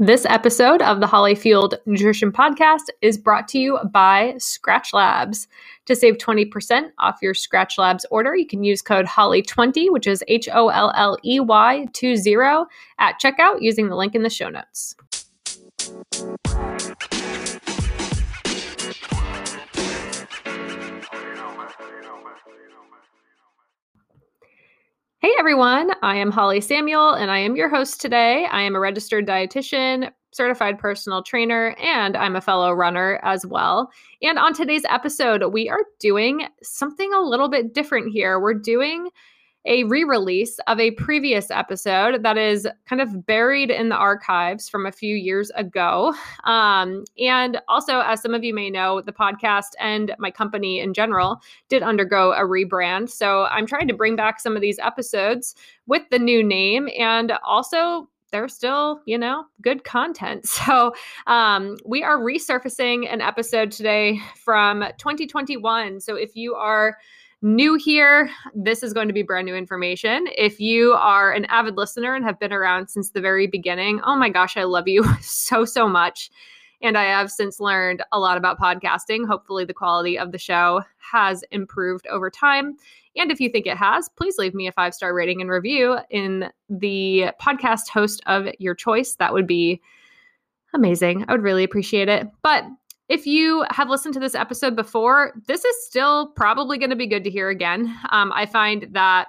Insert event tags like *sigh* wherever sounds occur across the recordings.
This episode of the Holley Fueled Nutrition Podcast is brought to you by Skratch Labs. To save 20% off your Skratch Labs order, you can use code HOLLEY20, which is H O L L E Y 20 at checkout using the link in the show notes. Hey everyone, I am Holley Samuel and I am your host today. I am a registered dietitian, certified personal trainer, and I'm a fellow runner as well. And on today's episode, we are doing something a little bit different here. We're doing a re release of a previous episode that is kind of buried in the archives from a few years ago. Um, and also, as some of you may know, the podcast and my company in general did undergo a rebrand. So I'm trying to bring back some of these episodes with the new name and also they're still, you know, good content. *laughs* So um, we are resurfacing an episode today from 2021. So if you are new here, this is going to be brand new information. If you are an avid listener and have been around since the very beginning, oh my gosh, I love you *laughs* so, so much. And I have since learned a lot about podcasting. Hopefully, the quality of the show has improved over time. And if you think it has, please leave me a five star rating and review in the podcast host of your choice. That would be amazing. I would really appreciate it. But if you have listened to this episode before, this is still probably going to be good to hear again. Um, I find that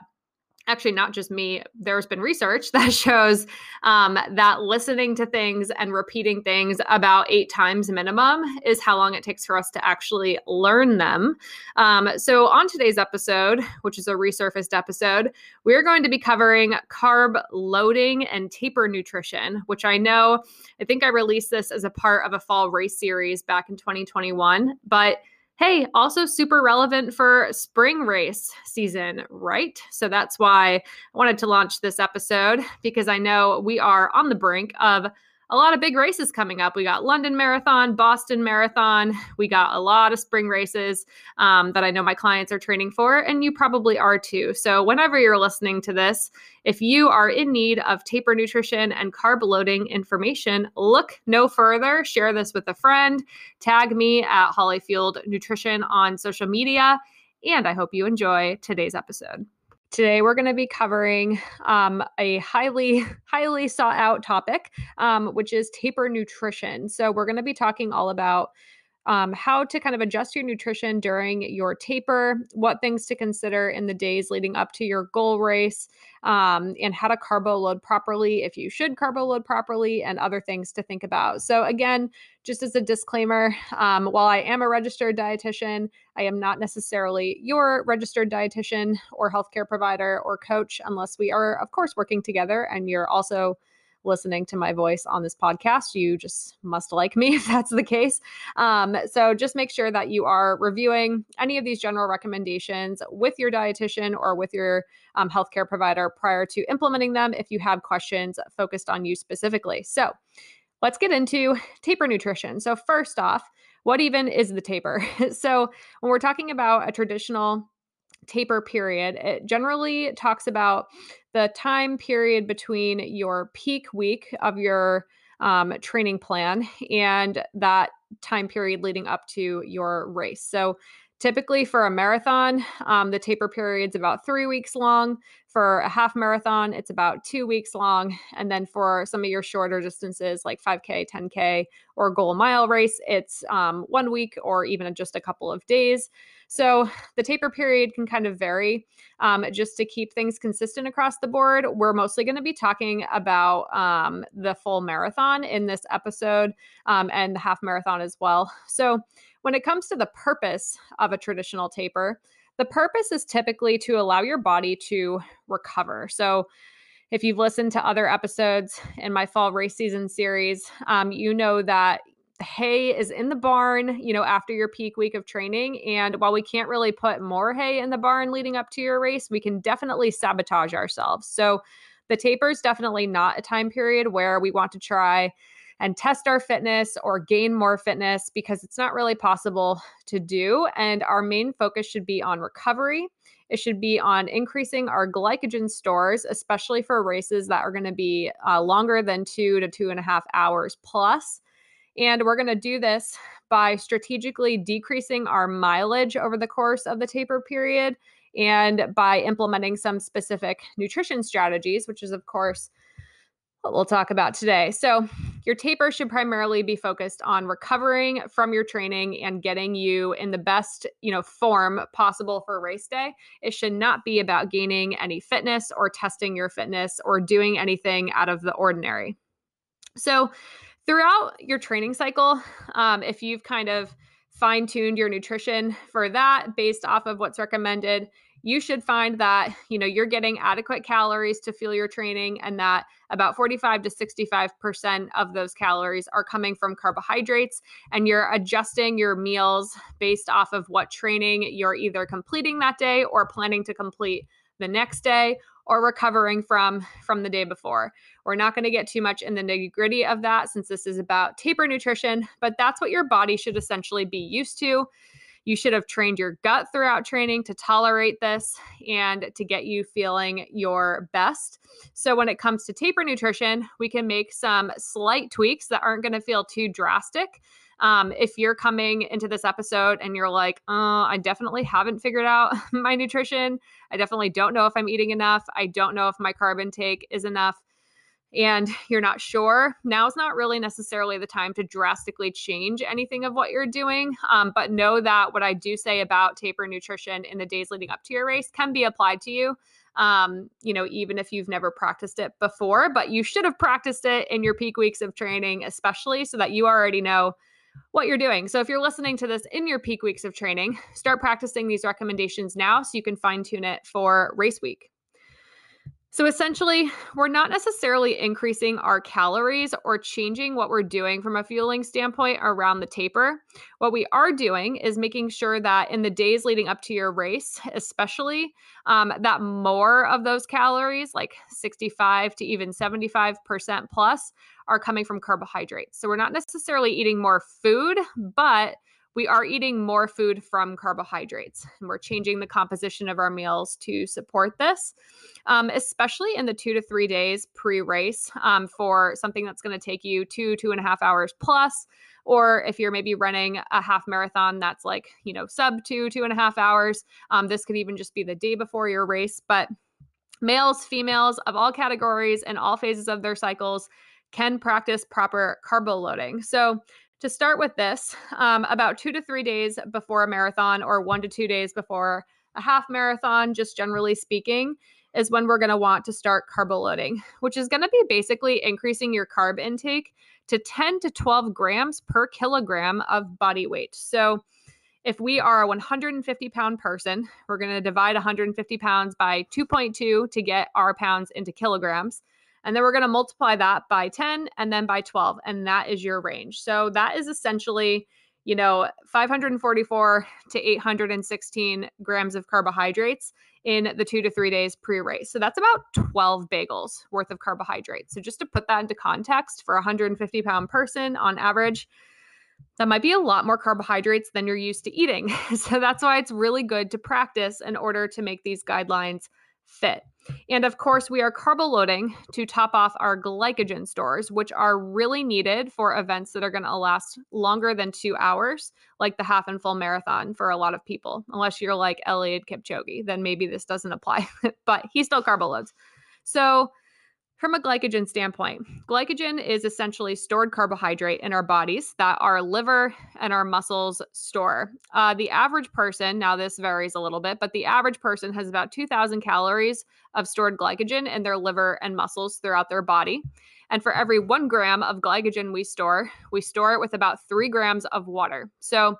actually not just me there's been research *laughs* that shows um, that listening to things and repeating things about eight times minimum is how long it takes for us to actually learn them. Um, so on today's episode which is a resurfaced episode we're going to be covering carb loading and taper nutrition which i know i think i released this as a part of a fall race series back in 2021 but Hey, also super relevant for spring race season, right? So that's why I wanted to launch this episode because I know we are on the brink of a lot of big races coming up. We got London Marathon, Boston Marathon. We got a lot of spring races um, that I know my clients are training for, and you probably are too. So, whenever you're listening to this, if you are in need of taper nutrition and carb loading information, look no further. Share this with a friend. Tag me at Holley Fueled Nutrition on social media. And I hope you enjoy today's episode. Today, we're going to be covering um, a highly, *laughs* highly sought out topic, um, which is taper nutrition. So, we're going to be talking all about um, how to kind of adjust your nutrition during your taper, what things to consider in the days leading up to your goal race, um, and how to carbo load properly if you should carbo load properly, and other things to think about. So, again, just as a disclaimer, *laughs* um, while I am a registered dietitian, I am not necessarily your registered dietitian or healthcare provider or coach unless we are, of course, working together and you're also listening to my voice on this podcast. You just must like me *laughs* if that's the case. Um, so just make sure that you are reviewing any of these general recommendations with your dietitian or with your um, healthcare provider prior to implementing them if you have questions focused on you specifically. So let's get into taper nutrition. So, first off, what even is the taper? *laughs* so, when we're talking about a traditional taper period, it generally talks about the time period between your peak week of your um, training plan and that time period leading up to your race. So, typically for a marathon, um, the taper period is about three weeks long. For a half marathon, it's about two weeks long. And then for some of your shorter distances like 5K, 10K, or goal mile race, it's um, one week or even just a couple of days. So the taper period can kind of vary. Um, just to keep things consistent across the board, we're mostly going to be talking about um, the full marathon in this episode um, and the half marathon as well. So when it comes to the purpose of a traditional taper, the purpose is typically to allow your body to recover. So if you've listened to other episodes in my fall race season series, um, you know that hay is in the barn, you know, after your peak week of training. And while we can't really put more hay in the barn leading up to your race, we can definitely sabotage ourselves. So the taper is definitely not a time period where we want to try and test our fitness or gain more fitness because it's not really possible to do. And our main focus should be on recovery. It should be on increasing our glycogen stores, especially for races that are going to be uh, longer than two to two and a half hours plus. And we're going to do this by strategically decreasing our mileage over the course of the taper period and by implementing some specific nutrition strategies, which is, of course, what we'll talk about today. So, your taper should primarily be focused on recovering from your training and getting you in the best, you know, form possible for race day. It should not be about gaining any fitness or testing your fitness or doing anything out of the ordinary. So, throughout your training cycle, um, if you've kind of fine tuned your nutrition for that based off of what's recommended, you should find that you know you're getting adequate calories to fuel your training and that about 45 to 65% of those calories are coming from carbohydrates and you're adjusting your meals based off of what training you're either completing that day or planning to complete the next day or recovering from from the day before. We're not going to get too much in the nitty gritty of that since this is about taper nutrition, but that's what your body should essentially be used to. You should have trained your gut throughout training to tolerate this and to get you feeling your best. So, when it comes to taper nutrition, we can make some slight tweaks that aren't going to feel too drastic. Um, if you're coming into this episode and you're like, oh, I definitely haven't figured out *laughs* my nutrition, I definitely don't know if I'm eating enough, I don't know if my carb intake is enough and *laughs* you're not sure, now is not really necessarily the time to drastically change anything of what you're doing. Um, but know that what I do say about taper nutrition in the days leading up to your race can be applied to you. Um, you know, even if you've never practiced it before, but you should have practiced it in your peak weeks of training, especially so that you already know what you're doing. So if you're listening to this in your peak weeks of training, start practicing these recommendations now so you can fine tune it for race week. So essentially, we're not necessarily increasing our calories or changing what we're doing from a fueling standpoint around the taper. What we are doing is making sure that in the days leading up to your race, especially, um, that more of those calories, like 65 to even 75% plus, are coming from carbohydrates. So we're not necessarily eating more food, but we are eating more food from carbohydrates and we're changing the composition of our meals to support this um, especially in the two to three days pre-race um, for something that's going to take you two two and a half hours plus or if you're maybe running a half marathon that's like you know sub two two and a half hours um, this could even just be the day before your race but males females of all categories and all phases of their cycles can practice proper carbo loading. So to start with this, um, about two to three days before a marathon or one to two days before a half marathon, just generally speaking, is when we're going to want to start carbo loading, which is going to be basically increasing your carb intake to 10 to 12 grams per kilogram of body weight. So if we are a 150 pound person, we're going to divide 150 pounds by 2.2 to get our pounds into kilograms. And then we're going to multiply that by 10 and then by 12. And that is your range. So that is essentially, you know, 544 to 816 grams of carbohydrates in the two to three days pre race. So that's about 12 bagels worth of carbohydrates. So just to put that into context, for a 150 pound person on average, that might be a lot more carbohydrates than you're used to eating. *laughs* so that's why it's really good to practice in order to make these guidelines fit. And of course, we are carbo loading to top off our glycogen stores, which are really needed for events that are going to last longer than two hours, like the half and full marathon for a lot of people. Unless you're like Eliud Kipchoge, then maybe this doesn't apply, *laughs* but he still carbo loads. So from a glycogen standpoint, glycogen is essentially stored carbohydrate in our bodies that our liver and our muscles store. Uh, the average person, now this varies a little bit, but the average person has about 2,000 calories of stored glycogen in their liver and muscles throughout their body. And for every one gram of glycogen we store, we store it with about three grams of water. So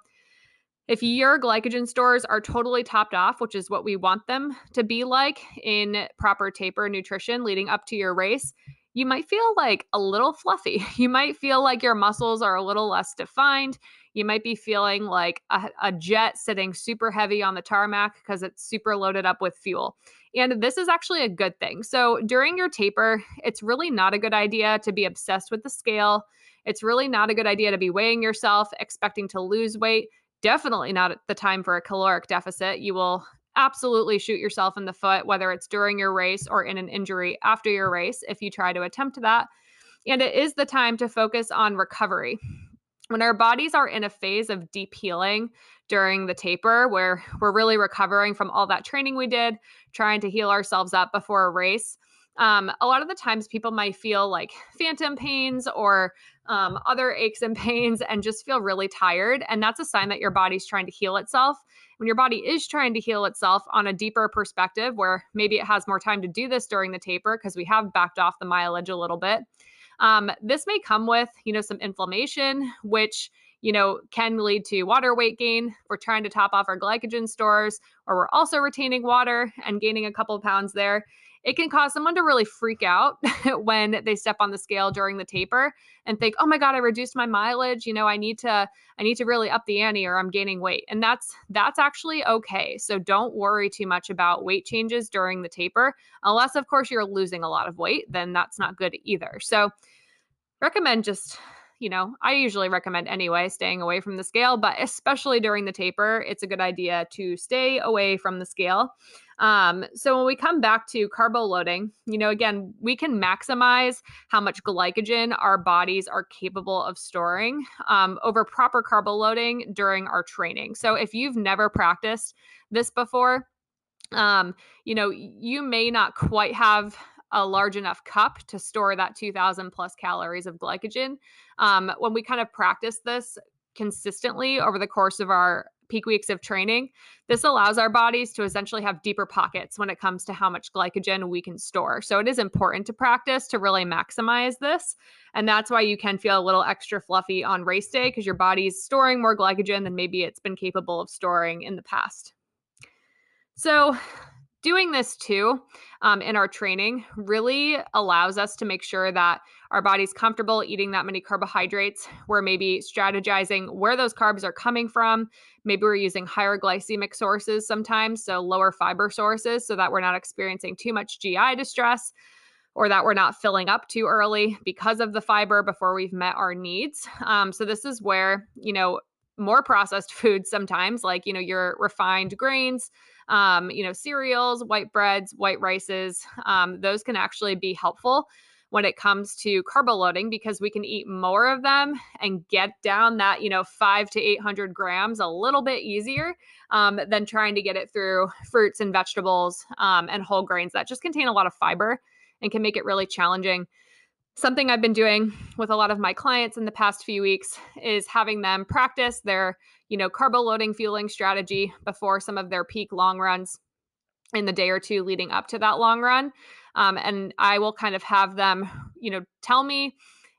if your glycogen stores are totally topped off, which is what we want them to be like in proper taper nutrition leading up to your race, you might feel like a little fluffy. *laughs* You might feel like your muscles are a little less defined. You might be feeling like a, a jet sitting super heavy on the tarmac because it's super loaded up with fuel. And this is actually a good thing. So during your taper, it's really not a good idea to be obsessed with the scale. It's really not a good idea to be weighing yourself, expecting to lose weight. Definitely not the time for a caloric deficit. You will absolutely shoot yourself in the foot, whether it's during your race or in an injury after your race, if you try to attempt that. And it is the time to focus on recovery. When our bodies are in a phase of deep healing during the taper, where we're really recovering from all that training we did, trying to heal ourselves up before a race, um, a lot of the times people might feel like phantom pains or um, other aches and *laughs* pains and just feel really tired. And that's a sign that your body's trying to heal itself. When your body is trying to heal itself on a deeper perspective, where maybe it has more time to do this during the taper because we have backed off the mileage a little bit, um, this may come with, you know, some inflammation, which you know, can lead to water weight gain. We're trying to top off our glycogen stores, or we're also retaining water and gaining a couple pounds there. It can cause someone to really freak out *laughs* when they step on the scale during the taper and think, "Oh my god, I reduced my mileage, you know, I need to I need to really up the ante or I'm gaining weight." And that's that's actually okay. So don't worry too much about weight changes during the taper, unless of course you're losing a lot of weight, then that's not good either. So recommend just you know, I usually recommend anyway staying away from the scale, but especially during the taper, it's a good idea to stay away from the scale. Um, so when we come back to carbo loading, you know, again, we can maximize how much glycogen our bodies are capable of storing um, over proper carbo loading during our training. So if you've never practiced this before, um, you know, you may not quite have a large enough cup to store that 2000 plus calories of glycogen. Um, when we kind of practice this consistently over the course of our peak weeks of training, this allows our bodies to essentially have deeper pockets when it comes to how much glycogen we can store. So it is important to practice to really maximize this. And that's why you can feel a little extra fluffy on race day because your body's storing more glycogen than maybe it's been capable of storing in the past. So, doing this too um, in our training really allows us to make sure that our body's comfortable eating that many carbohydrates. We're maybe strategizing where those carbs are coming from. Maybe we're using higher glycemic sources sometimes, so lower fiber sources, so that we're not experiencing too much GI distress or that we're not filling up too early because of the fiber before we've met our needs. Um, so, this is where, you know, more processed *laughs* foods sometimes, like, you know, your refined grains, um, you know, cereals, white breads, white rices, um, those can actually be helpful when it comes to carbo loading because we can eat more of them and get down that you know five to eight hundred grams a little bit easier um, than trying to get it through fruits and vegetables um, and whole grains that just contain a lot of fiber and can make it really challenging. Something I've been doing with a lot of my clients in the past few weeks is having them practice their, you know, carbo loading fueling strategy before some of their peak long runs in the day or two leading up to that long run. Um, and I will kind of have them, you know, tell me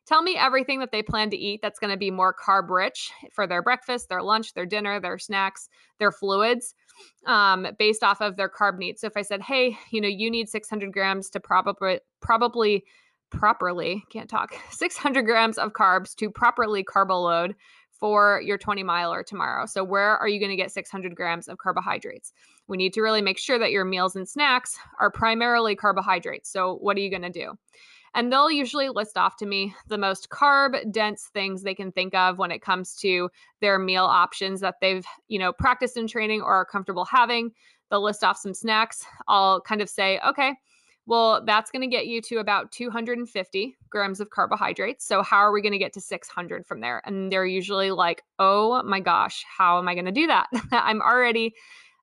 tell me everything that they plan to eat that's going to be more carb rich for their breakfast, their lunch, their dinner, their snacks, their fluids, um, based off of their carb needs. So if I said, hey, you know, you need 600 grams to probably probably properly, can't talk, *laughs* 600 grams of carbs to properly carbo load for your 20 miler tomorrow. So, where are you going to get 600 grams of carbohydrates? We need to really make sure that your meals and snacks are primarily carbohydrates. So, what are you going to do? And they'll usually list off to me the most carb dense things they can think of when it comes to their meal options that they've, you know, practiced in training or are comfortable having. They'll list off some snacks. I'll kind of say, okay, well, that's going to get you to about 250 grams of carbohydrates. So, how are we going to get to 600 from there? And they're usually like, oh my gosh, how am I going to do that? *laughs* I'm already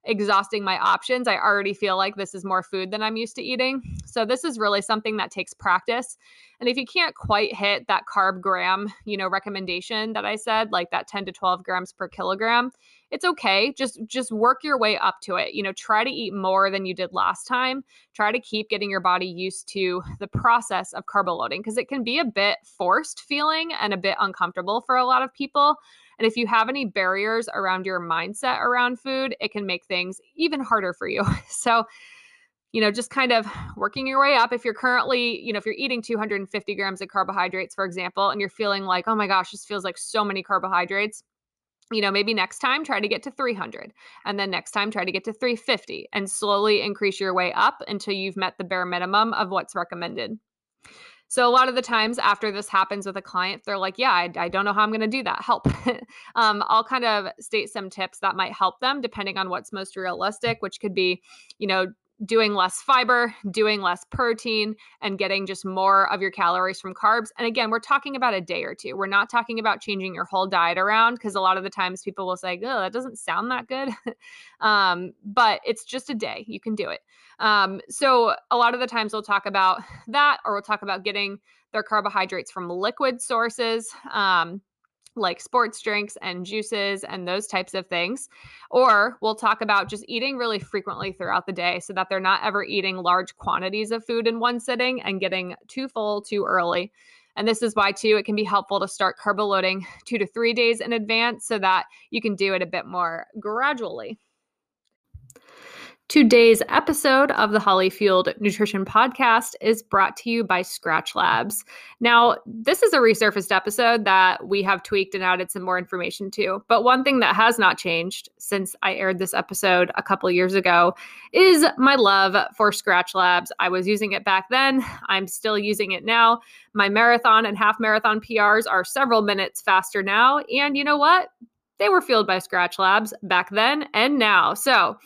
exhausting my options. I already feel like this is more food than I'm used to eating. So this is really something that takes practice. And if you can't quite hit that carb gram, you know, recommendation that I said, like that 10 to 12 grams per kilogram, it's okay. Just just work your way up to it. You know, try to eat more than you did last time. Try to keep getting your body used to the process of carbo loading because it can be a bit forced feeling and a bit uncomfortable for a lot of people. And if you have any barriers around your mindset around food, it can make things even harder for you. *laughs* So, you know, just kind of working your way up. If you're currently, you know, if you're eating 250 grams of carbohydrates, for example, and you're feeling like, oh my gosh, this feels like so many carbohydrates, you know, maybe next time try to get to 300 and then next time try to get to 350 and slowly increase your way up until you've met the bare minimum of what's recommended. So a lot of the times after this happens with a client, they're like, "Yeah, I, I don't know how I'm going to do that. Help." *laughs* um, I'll kind of state some tips that might help them, depending on what's most realistic, which could be, you know, doing less fiber, doing less protein, and getting just more of your calories from carbs. And again, we're talking about a day or two. We're not talking about changing your whole diet around because a lot of the times people will say, oh, that doesn't sound that good. *laughs* um, but it's just a day. You can do it. Um, so a lot of the times we'll talk about that, or we'll talk about getting their carbohydrates from liquid sources. Um, like sports drinks and juices and those types of things. Or we'll talk about just eating really frequently throughout the day so that they're not ever eating large quantities of food in one sitting and getting too full too early. And this is why, too, it can be helpful to start carb loading two to three days in advance so that you can do it a bit more gradually. Today's episode of the Holley Fueled Nutrition Podcast is brought to you by Skratch Labs. Now, this is a resurfaced episode that we have tweaked and added some more information to. But one thing that has not changed since I aired this episode a couple years ago is my love for Skratch Labs. I was using it back then, I'm still using it now. My marathon and half marathon PRs are several minutes faster now. And you know what? They were fueled by Skratch Labs back then and now. So,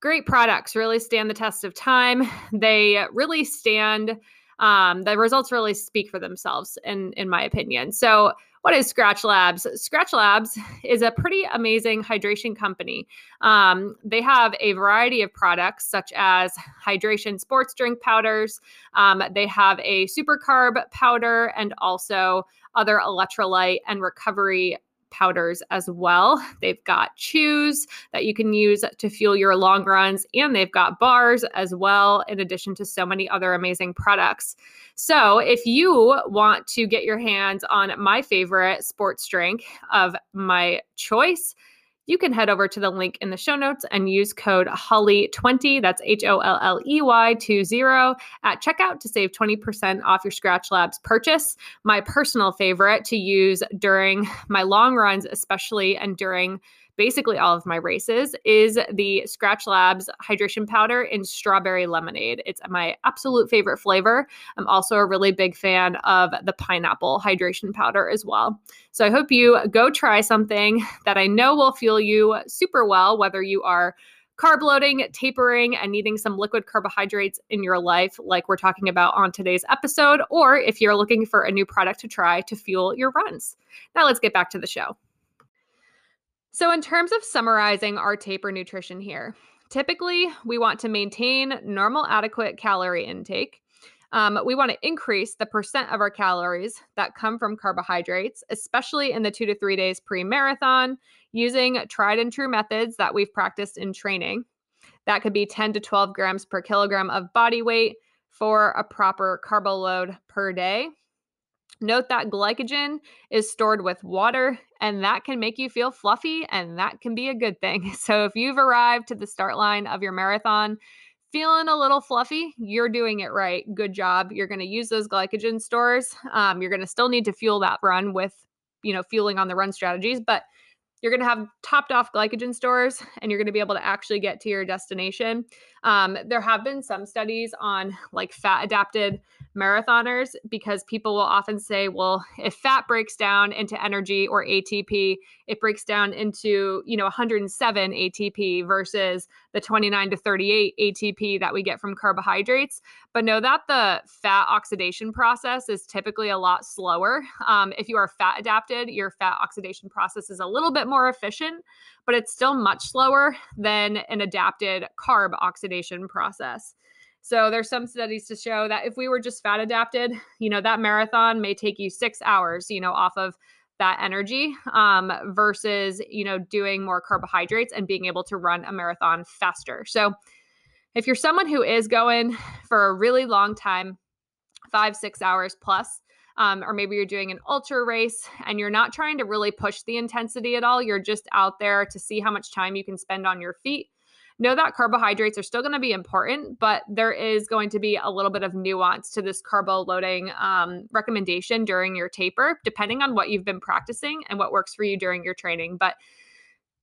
great products really stand the test of time. *sighs* They really stand, um, the results really speak for themselves, in, in my opinion. So, what is Skratch Labs? Skratch Labs *sighs* is a pretty amazing hydration company. Um, they have a variety of products, such as hydration sports drink powders. Um, they have a super carb powder and also other electrolyte and recovery powders as well. They've got chews that you can use to fuel your long runs, and they've got bars as well, in addition to so many other amazing products. So, if you want to get your hands on my favorite sports drink of my choice, you can head over to the link in the show notes and use code HOLLEY20, that's H O L L E Y 20 at checkout to save 20% off your Skratch Labs purchase. My personal favorite to use during my long runs, especially and during basically all of my races is the Skratch Labs hydration powder in strawberry lemonade. It's my absolute favorite flavor. I'm also a really big fan of the pineapple hydration powder as well. So I hope you go try something *laughs* that I know will fuel you super well, whether you are carb loading, tapering, and needing some liquid carbohydrates in your life, like we're talking about on today's episode, or if you're looking for a new product to try to fuel your runs. Now, let's get back to the show. So, in terms of summarizing our taper nutrition here, typically we want to maintain normal, adequate calorie intake. Um, we want to increase the percent of our calories that come from carbohydrates, especially in the two to three days pre marathon, using tried and true methods that we've practiced in training. That could be 10 to 12 grams per kilogram of body weight for a proper carbo load per day. Note that glycogen is stored with water, and that can make you feel fluffy, and that can be a good thing. *laughs* So, if you've arrived to the start line of your marathon feeling a little fluffy, you're doing it right. Good job. You're going to use those glycogen stores. Um, you're going to still need to fuel that run with, you know, fueling on the run strategies, but you're going to have topped off glycogen stores and you're going to be able to actually get to your destination. Um, there have been some studies on like fat adapted marathoners because people will often say, well, if fat breaks down into energy or ATP, it breaks down into, you know, 107 ATP versus the 29 to 38 ATP that we get from carbohydrates. But know that the fat oxidation process is typically a lot slower. Um, if you are fat adapted, your fat oxidation process is a little bit more efficient, but it's still much slower than an adapted carb oxidation process. So there's some studies to show that if we were just fat adapted, you know, that marathon may take you six hours, you know, off of that energy um, versus, you know, doing more carbohydrates and being able to run a marathon faster. So if you're someone who is going for a really long time, five, six hours plus, um, or maybe you're doing an ultra race and you're not trying to really push the intensity at all, you're just out there to see how much time you can spend on your feet know that carbohydrates are still going to be important, but there is going to be a little bit of nuance to this carbo loading um, recommendation during your taper, depending on what you've been practicing and what works for you during your training. But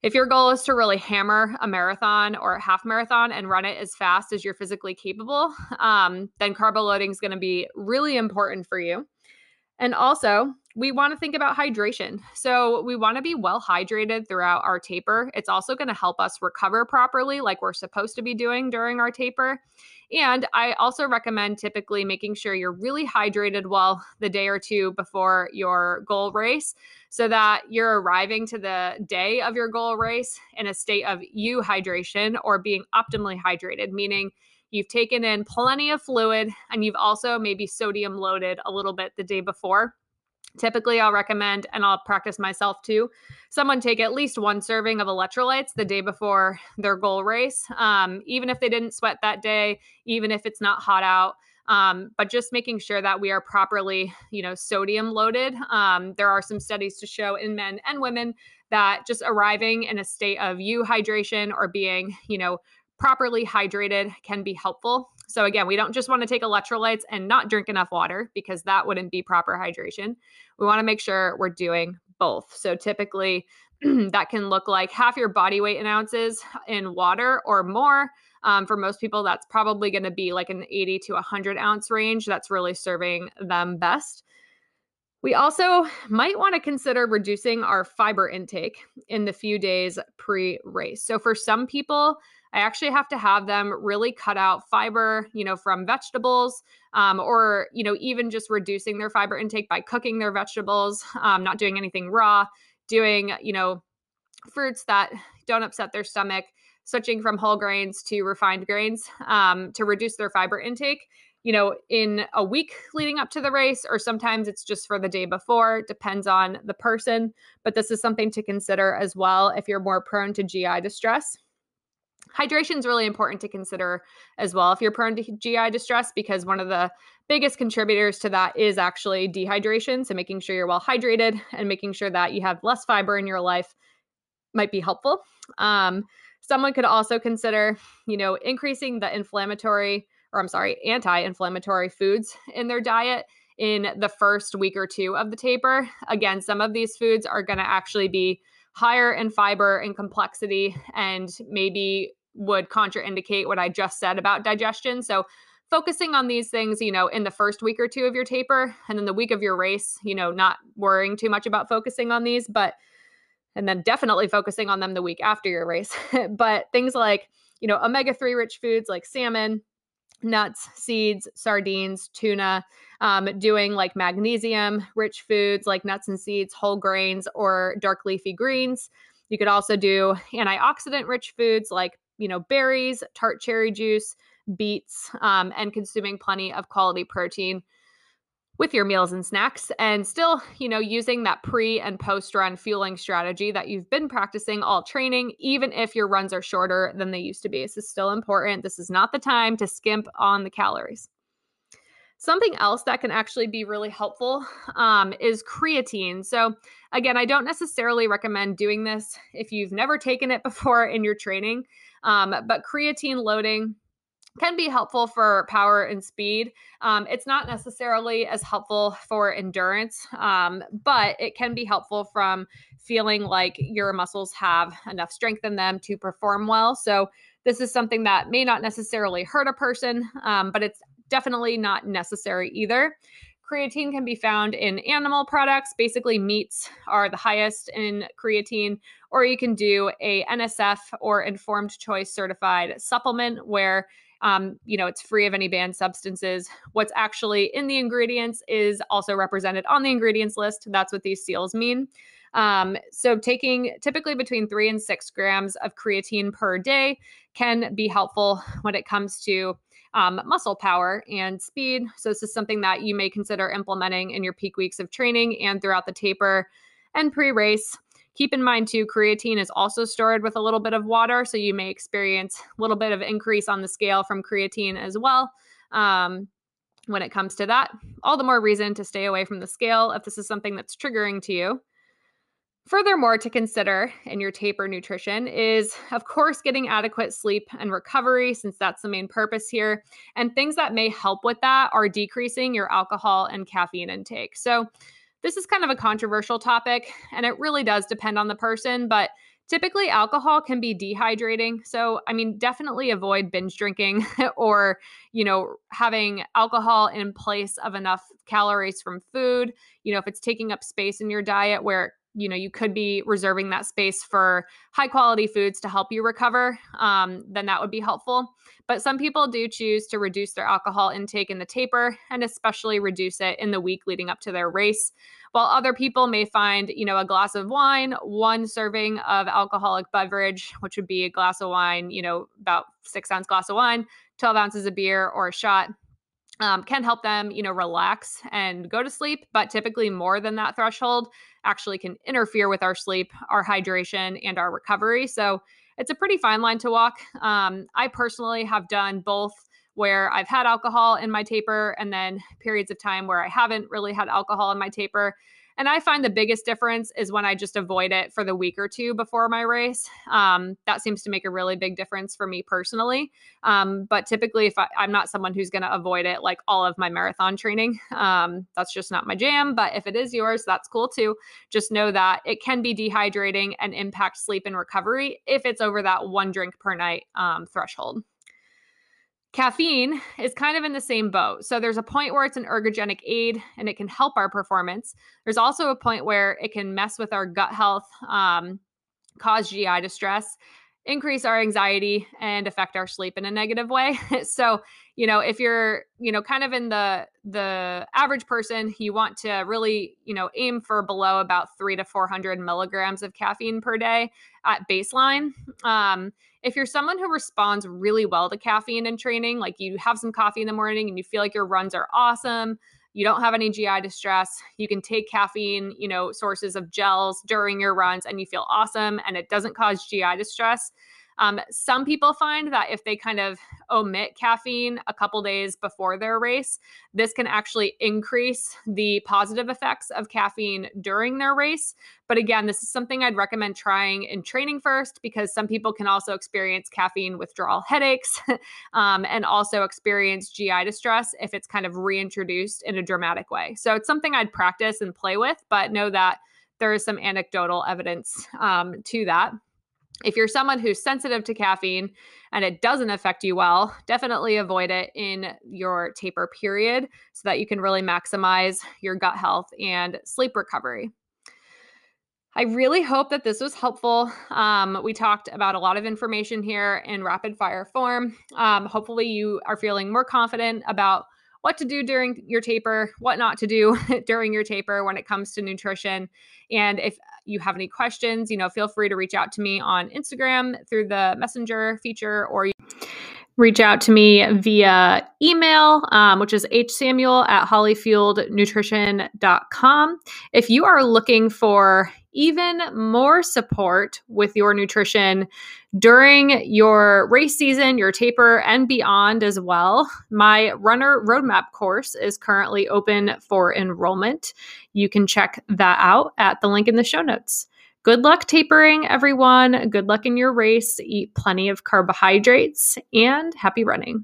if your goal is to really hammer a marathon or a half marathon and run it as fast as you're physically capable, um, then carbo loading is going to be really important for you. And also, we want to think about hydration. So, we want to be well hydrated throughout our taper. It's also going to help us recover properly, like we're supposed to be doing during our taper. And I also recommend typically making sure you're really hydrated well the day or two before your goal race so that you're arriving to the day of your goal race in a state of euhydration or being optimally hydrated, meaning you've taken in plenty of fluid and you've also maybe sodium loaded a little bit the day before Typically, I'll recommend, and I'll practice myself too, someone take at least one serving of electrolytes the day before their goal race, um, even if they didn't sweat that day, even if it's not hot out. Um, but just making sure that we are properly, you know, sodium loaded. Um, there are some studies to show in men and women that just arriving in a state of euhydration or being, you know, properly hydrated can be helpful. So again, we don't just want to take electrolytes and not drink enough water because that wouldn't be proper hydration. We want to make sure we're doing both. So typically *clears throat* that can look like half your body weight in ounces in water or more. Um, for most people, that's probably going to be like an 80 to 100 ounce range. That's really serving them best. We also might want to consider reducing our fiber intake in the few days pre race. So, for some people, I actually have to have them really cut out fiber, you know, from vegetables, um, or you know, even just reducing their fiber intake by cooking their vegetables, *laughs* um, not doing anything raw, doing you know, fruits that don't upset their stomach, switching from whole grains to refined grains um, to reduce their fiber intake. You know, in a week leading up to the race, or sometimes it's just for the day before, depends on the person. But this is something to consider as well if you're more prone to GI distress. Hydration is really important to consider as well if you're prone to GI distress, because one of the biggest contributors to that is actually dehydration. So, making sure you're well hydrated and making sure that you have less fiber in your life might be helpful. Um, someone could also consider, you know, increasing the inflammatory, or I'm sorry, anti inflammatory foods in their diet in the first week or two of the taper. Again, some of these foods are going to actually be higher in fiber and complexity and maybe would contraindicate what I just said about digestion. So, focusing on these things, you know, in the first week or two of your taper and then the week of your race, you know, not worrying too much about focusing on these, but and then definitely focusing on them the week after your race. *laughs* but things like, you know, omega 3 rich foods like salmon, nuts, seeds, sardines, tuna, um, doing like magnesium rich foods like nuts and seeds, whole grains, or dark leafy greens. You could also do antioxidant rich foods like you know, berries, tart cherry juice, beets, um, and consuming plenty of quality protein with your meals and snacks and still, you know, using that pre and post run fueling strategy that you've been practicing all training, even if your runs are shorter than they used to be. This is still important. This is not the time to skimp on the calories. Something else that can actually be really helpful um, is creatine. So, again, I don't necessarily recommend doing this if you've never taken it *laughs* before in your training. Um, but creatine loading can be helpful for power and speed. Um, it's not necessarily as helpful for endurance, um, but it can be helpful from feeling like your muscles have enough strength in them to perform well. So, this is something that may not necessarily hurt a person, um, but it's definitely not necessary either. Creatine can be found in animal products. Basically, meats are the highest in creatine, or you can do a NSF or informed choice certified supplement where um, you know, it's free of any banned substances. What's actually in the ingredients is also represented on the ingredients list. That's what these seals mean. Um, so, taking typically between three and six grams of creatine per day can be helpful when it comes to um, muscle power and speed. So, this is something that you may consider implementing in your peak weeks of training and throughout the taper and pre race. Keep in mind, too, creatine is also stored with a little bit of water. So, you may experience a little bit of increase on the scale from creatine as well. Um, when it comes to that, all the more reason to stay away from the scale if this is something that's triggering to you. Furthermore, to consider in your taper nutrition is, of course, getting adequate sleep and recovery, since that's the main purpose here. And things that may help with that are decreasing your alcohol and caffeine intake. So, this is kind of a controversial topic, and it really does depend on the person, but typically alcohol can be dehydrating. So, I mean, definitely avoid binge drinking *laughs* or, you know, having alcohol in place of enough calories from food. You know, if it's taking up space in your diet where you know you could be reserving that space for high quality foods to help you recover um, then that would be helpful. But some people do choose to reduce their alcohol intake in the taper and especially reduce it in the week leading up to their race. While other people may find you know a glass of wine one serving of alcoholic beverage which would be a glass of wine you know about six ounce glass of wine 12 ounces of beer or a shot um, can help them, you know, relax and go to sleep. But typically, more than that threshold actually can interfere with our sleep, our hydration, and our recovery. So it's a pretty fine line to walk. Um, I personally have done both where I've had alcohol in my taper and then periods of time where I haven't really had alcohol in my taper. And I find the biggest difference is when I just avoid it for the week or two before my race. Um, that seems to make a really big difference for me personally. Um, but typically, if I, am not someone who's going to avoid it like all of my marathon training, *laughs* um, that's just not my jam. But if it is yours, that's cool too. Just know that it can be dehydrating and impact sleep and recovery if it's over that one drink per night um, threshold. Caffeine is kind of in the same boat. So there's a point where it's an ergogenic aid and it can help our performance. There's also a point where it can mess with our gut health, um, cause GI distress, increase our anxiety, and affect our sleep in a negative way. *laughs* so, you know, if you're, you know, kind of in the the average person, you want to really, you know, aim for below about three to 400 milligrams of caffeine per day at baseline. Um, if you're someone who responds really well to caffeine in training, like you have some coffee in the morning and you feel like your runs are awesome, you don't have any GI distress, you can take caffeine, you know, sources of gels during your runs and you feel awesome and it doesn't cause GI distress. Um, some people find that if they kind of omit caffeine a couple days before their race, this can actually increase the positive effects of caffeine during their race. But again, this is something I'd recommend trying in training first because some people can also experience caffeine withdrawal headaches *laughs* um, and also experience GI distress if it's kind of reintroduced in a dramatic way. So it's something I'd practice and play with, but know that there is some anecdotal evidence um, to that. If you're someone who's sensitive to caffeine and it doesn't affect you well, definitely avoid it in your taper period so that you can really maximize your gut health and sleep recovery. I really hope that this was helpful. Um, we talked about a lot of information here in rapid fire form. Um, hopefully, you are feeling more confident about what to do during your taper, what not to do *laughs* during your taper when it comes to nutrition. And if you have any questions, you know, feel free to reach out to me on Instagram through the messenger feature or reach out to me via email, um, which is hsamuel at holleyfuelednutrition.com. If you are looking for even more support with your nutrition during your race season, your taper, and beyond as well. My runner roadmap course is currently open for enrollment. You can check that out at the link in the show notes. Good luck tapering, everyone. Good luck in your race. Eat plenty of carbohydrates and happy running.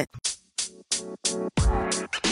it.